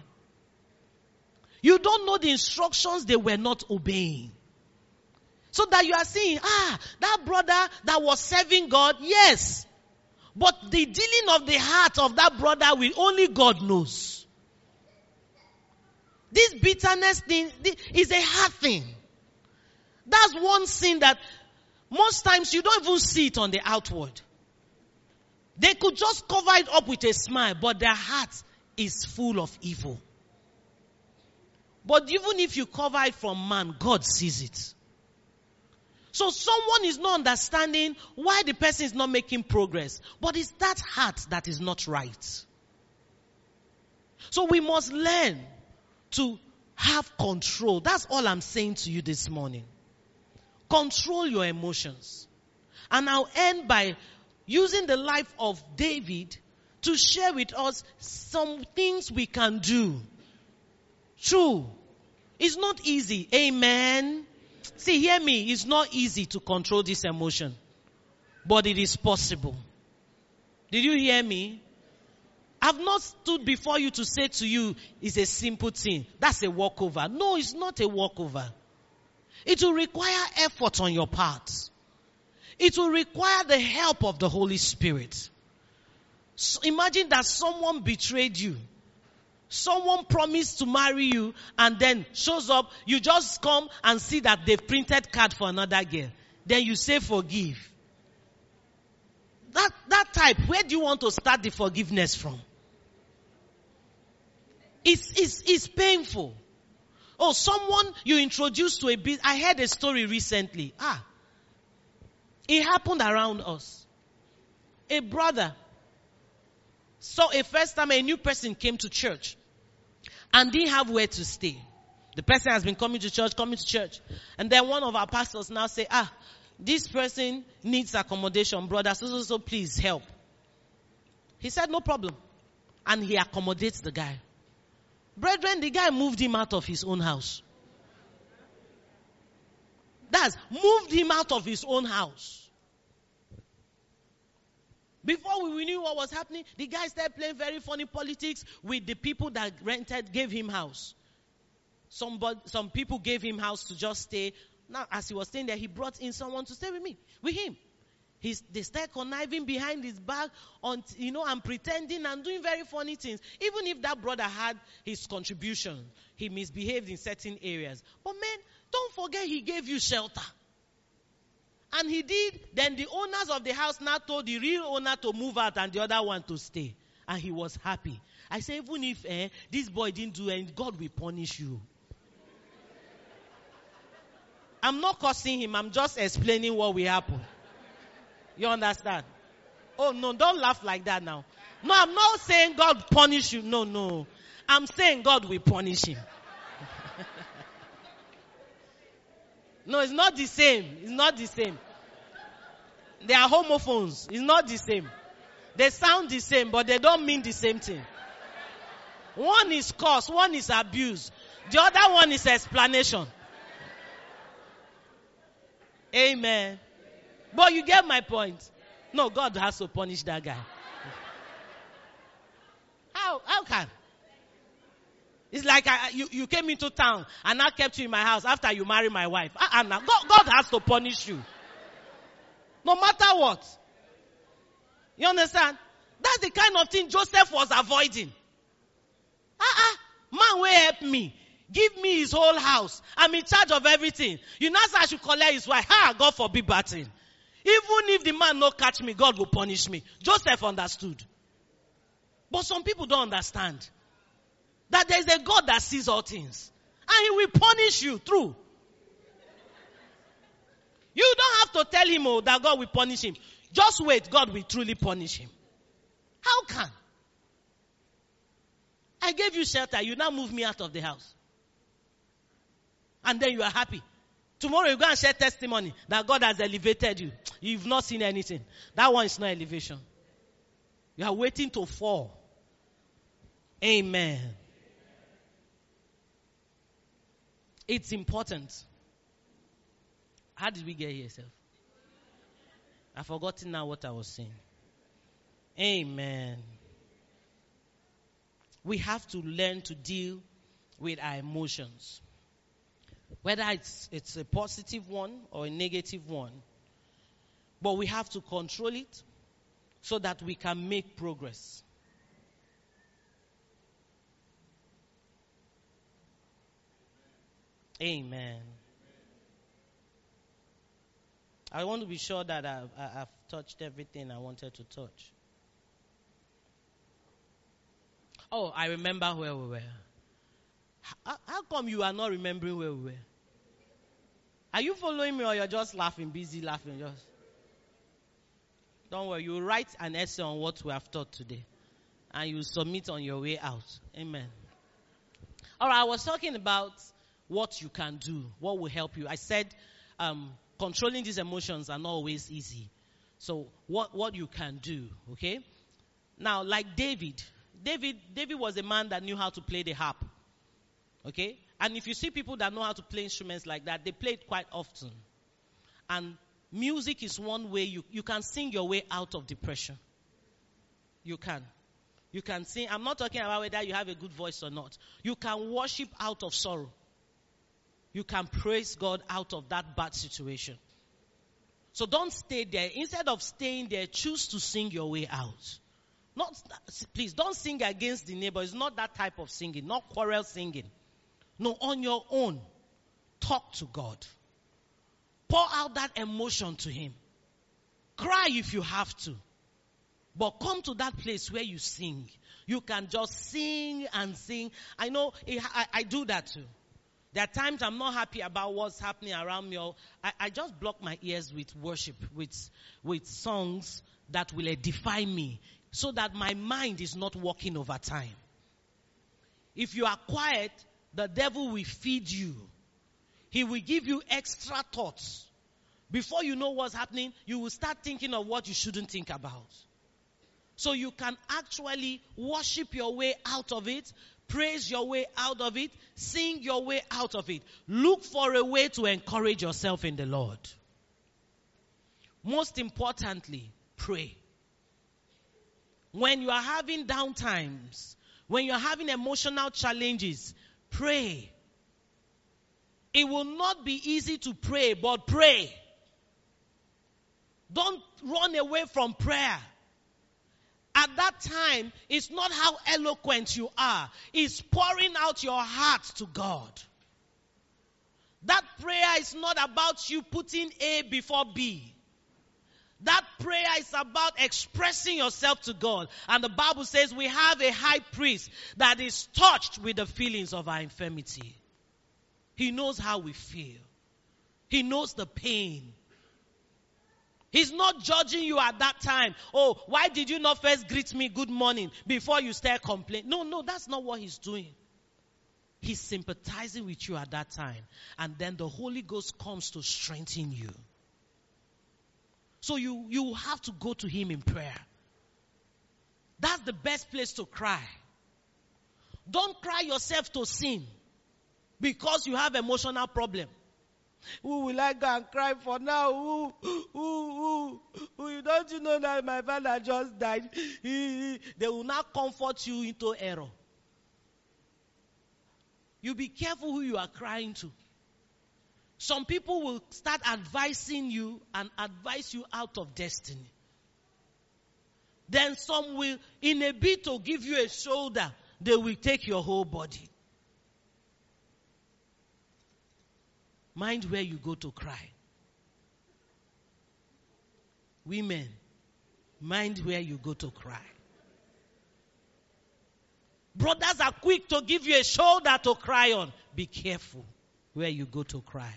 You don't know the instructions they were not obeying. So that you are seeing, ah, that brother that was serving God, yes. But the dealing of the heart of that brother will only God knows. This bitterness thing is a hard thing. That's one sin that most times you don't even see it on the outward. They could just cover it up with a smile, but their heart is full of evil. But even if you cover it from man, God sees it. So someone is not understanding why the person is not making progress, but it's that heart that is not right. So we must learn to have control. That's all I'm saying to you this morning. Control your emotions. And I'll end by using the life of David to share with us some things we can do. True. It's not easy. Amen. See, hear me. It's not easy to control this emotion, but it is possible. Did you hear me? I've not stood before you to say to you, it's a simple thing. That's a walkover. No, it's not a walkover. It will require effort on your part. It will require the help of the Holy Spirit. So imagine that someone betrayed you. Someone promised to marry you and then shows up. You just come and see that they've printed card for another girl. Then you say forgive. That, that type, where do you want to start the forgiveness from? It's, it's, it's painful. Oh, someone you introduced to a bit. I heard a story recently. Ah, It happened around us. A brother saw a first time a new person came to church and didn't have where to stay. The person has been coming to church, coming to church. And then one of our pastors now say, ah, this person needs accommodation, brother. So, so, so, please help. He said, no problem. And he accommodates the guy. Brethren, the guy moved him out of his own house. That's moved him out of his own house. Before we knew what was happening, the guy started playing very funny politics with the people that rented, gave him house. Somebody, some people gave him house to just stay. Now, as he was staying there, he brought in someone to stay with me, with him. He's, they start conniving behind his back, on, you know, and pretending and doing very funny things. Even if that brother had his contribution, he misbehaved in certain areas. But man, don't forget he gave you shelter. And he did. Then the owners of the house now told the real owner to move out and the other one to stay. And he was happy. I say, even if eh, this boy didn't do anything, God will punish you. I'm not cursing him. I'm just explaining what will happen. You understand? Oh no, don't laugh like that now. No, I'm not saying God punish you. No, no. I'm saying God will punish him. No, it's not the same. It's not the same. They are homophones. It's not the same. They sound the same, but they don't mean the same thing. One is curse, one is abuse. The other one is explanation. Amen. But you get my point. No, God has to punish that guy. How? How can? It's like I, you, you came into town and I kept you in my house after you married my wife. Uh-uh. God, God has to punish you. No matter what. You understand? That's the kind of thing Joseph was avoiding. Uh-uh. Man will help me. Give me his whole house. I'm in charge of everything. You know, I should collect his wife. Ha, God forbid bad. Even if the man no catch me, God will punish me. Joseph understood. But some people don't understand. That there is a God that sees all things. And he will punish you through. You don't have to tell him oh, that God will punish him. Just wait, God will truly punish him. How can? I gave you shelter, you now move me out of the house. And then you are happy. Tomorrow you go and share testimony that God has elevated you. You've not seen anything. That one is not elevation. You are waiting to fall. Amen. It's important. How did we get here, self? I've forgotten now what I was saying. Amen. We have to learn to deal with our emotions whether it's, it's a positive one or a negative one. But we have to control it so that we can make progress. Amen. I want to be sure that I've, I've touched everything I wanted to touch. Oh, I remember where we were. How, how come you are not remembering where we were? Are you following me or you're just laughing, busy laughing? Just don't worry, you write an essay on what we have taught today and you submit on your way out. Amen. All right, I was talking about what you can do, what will help you. I said um, controlling these emotions are not always easy. So what what you can do, okay? Now, like David, David David was a man that knew how to play the harp. Okay? And if you see people that know how to play instruments like that, they play it quite often. And music is one way you, you can sing your way out of depression. You can. You can sing. I'm not talking about whether you have a good voice or not. You can worship out of sorrow. You can praise God out of that bad situation. So don't stay there. Instead of staying there, choose to sing your way out. Not, please, don't sing against the neighbor. It's not that type of singing, not quarrel singing. No, on your own. Talk to God. Pour out that emotion to Him. Cry if you have to. But come to that place where you sing. You can just sing and sing. I know I, I do that too. There are times I'm not happy about what's happening around me. Or I, I just block my ears with worship, with, with songs that will edify me so that my mind is not working over time. If you are quiet, the devil will feed you. He will give you extra thoughts. Before you know what's happening, you will start thinking of what you shouldn't think about. So you can actually worship your way out of it, praise your way out of it, sing your way out of it. Look for a way to encourage yourself in the Lord. Most importantly, pray. When you are having down times, when you're having emotional challenges, pray. It will not be easy to pray, but pray. Don't run away from prayer. At that time, it's not how eloquent you are. It's pouring out your heart to God. That prayer is not about you putting A before B. That prayer is about expressing yourself to God. And the Bible says we have a high priest that is touched with the feelings of our infirmity. He knows how we feel. He knows the pain. He's not judging you at that time. Oh, why did you not first greet me good morning before you start complaining? No, no, that's not what he's doing. He's sympathizing with you at that time. And then the Holy Ghost comes to strengthen you. So you, you have to go to him in prayer. That's the best place to cry. Don't cry yourself to sin because you have emotional problem. Who will I go and cry for now? Who, who, who, who? Don't you know that my father just died? They will not comfort you into error. You be careful who you are crying to. Some people will start advising you and advise you out of destiny. Then some will, in a bid to give you a shoulder, they will take your whole body. Mind where you go to cry. Women, mind where you go to cry. Brothers are quick to give you a shoulder to cry on. Be careful where you go to cry.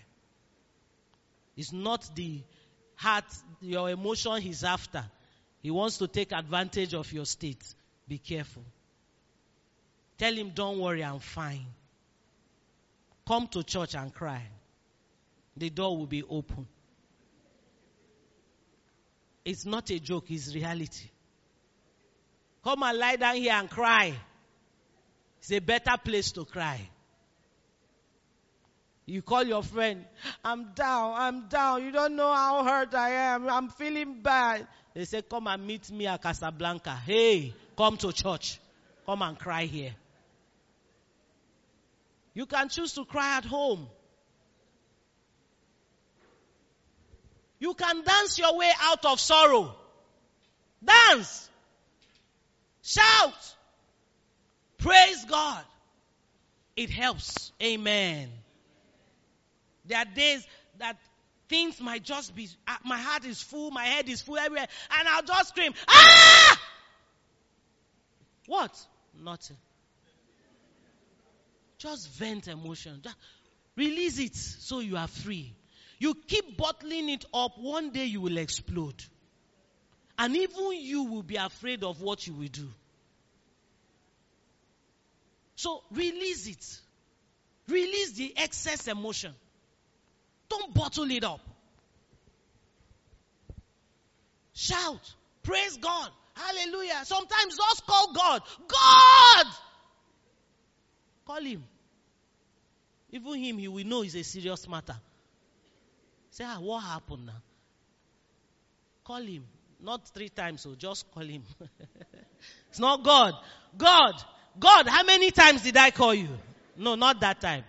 It's not the heart, your emotion he's after. He wants to take advantage of your state. Be careful. Tell him, don't worry, I'm fine. Come to church and cry. The door will be open. It's not a joke, it's reality. Come and lie down here and cry. It's a better place to cry. You call your friend, I'm down, I'm down. You don't know how hurt I am. I'm feeling bad. They say, Come and meet me at Casablanca. Hey, come to church. Come and cry here. You can choose to cry at home. You can dance your way out of sorrow. Dance. Shout. Praise God. It helps. Amen. There are days that things might just be, uh, my heart is full, my head is full everywhere, and I'll just scream, ah! What? Nothing. Just vent emotion. Just release it so you are free. You keep bottling it up, one day you will explode. And even you will be afraid of what you will do. So release it. Release the excess emotion. Don't bottle it up. Shout. Praise God. Hallelujah. Sometimes just call God. God! Call him. Even him, he will know it's a serious matter. Say, ah, what happened now? Call him. Not three times, so just call him. it's not God. God. God, how many times did I call you? No, not that time.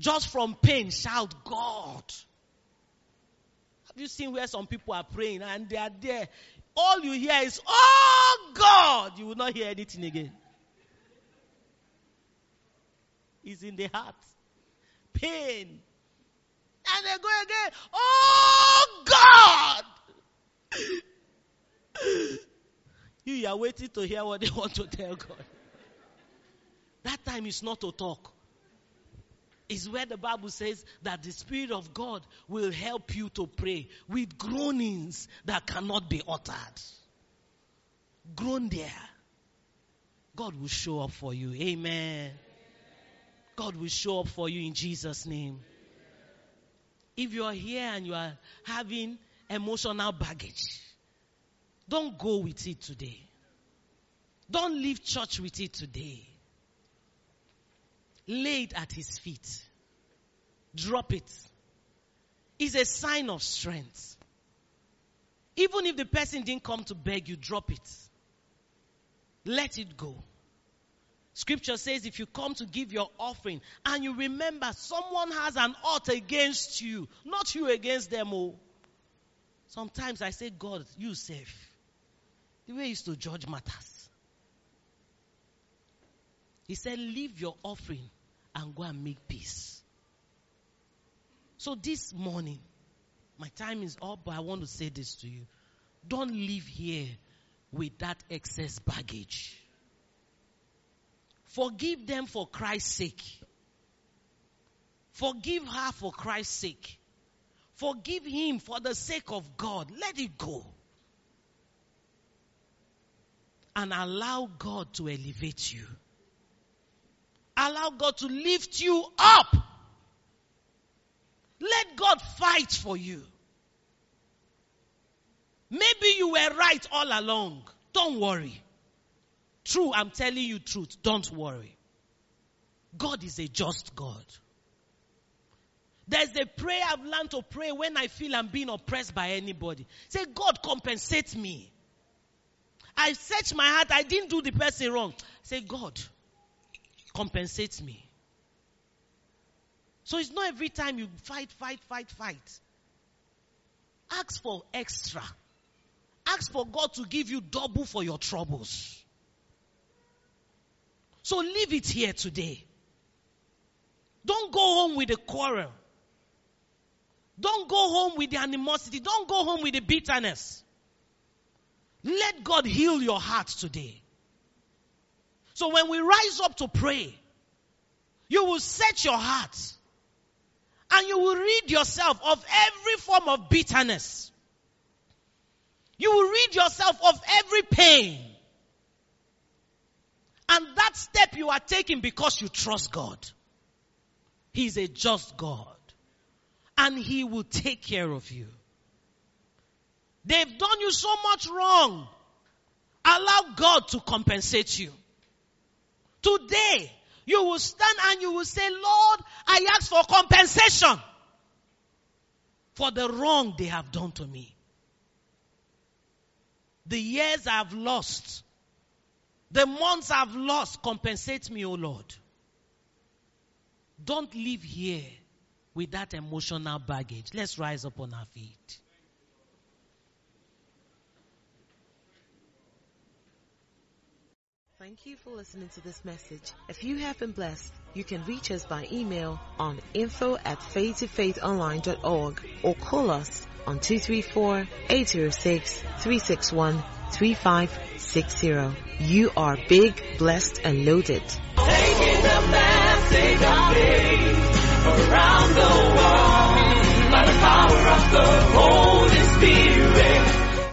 Just from pain, shout, God. Have you seen where some people are praying and they are there? All you hear is, Oh God! You will not hear anything again. It's in the heart. Pain. And they go again, Oh God! you, are waiting to hear what they want to tell God. That time is not to talk. is where the Bible says that the Spirit of God will help you to pray with groanings that cannot be uttered. Groan there. God will show up for you. Amen. God will show up for you in Jesus' name. If you are here and you are having emotional baggage, don't go with it today. Don't leave church with it today. Lay it at his feet. Drop it. It's a sign of strength. Even if the person didn't come to beg you, drop it. Let it go. Scripture says if you come to give your offering and you remember someone has an ought against you, not you against them. Oh. Sometimes I say, God, you safe. The way used to judge matters. He said, leave your offering and go and make peace. So this morning, my time is up, but I want to say this to you. Don't live here with that excess baggage. Forgive them for Christ's sake. Forgive her for Christ's sake. Forgive him for the sake of God. Let it go. And allow God to elevate you. Allow God to lift you up. Let God fight for you. Maybe you were right all along. Don't worry. True, I'm telling you truth. Don't worry. God is a just God. There's a prayer I've learned to pray when I feel I'm being oppressed by anybody. Say, God, compensate me. I search my heart. I didn't do the person wrong. Say, God, compensate me. So it's not every time you fight, fight, fight, fight. Ask for extra. Ask for God to give you double for your troubles. So leave it here today. Don't go home with a quarrel. Don't go home with the animosity. Don't go home with the bitterness. Let God heal your heart today. So when we rise up to pray, you will set your heart and you will rid yourself of every form of bitterness. You will rid yourself of every pain. And that step you are taking because you trust God. He's a just God. And He will take care of you. They've done you so much wrong. Allow God to compensate you. Today, you will stand and you will say, Lord, I ask for compensation for the wrong they have done to me. The years I've lost, the months I've lost, compensate me, O Lord. Don't live here with that emotional baggage. Let's rise up on our feet. Thank you for listening to this message. If you have been blessed, you can reach us by email on info at faithtofaithonline.org or call us on 234-806-361-3560. You are big, blessed, and loaded. Taking the faith around the world by the power of the Holy Spirit.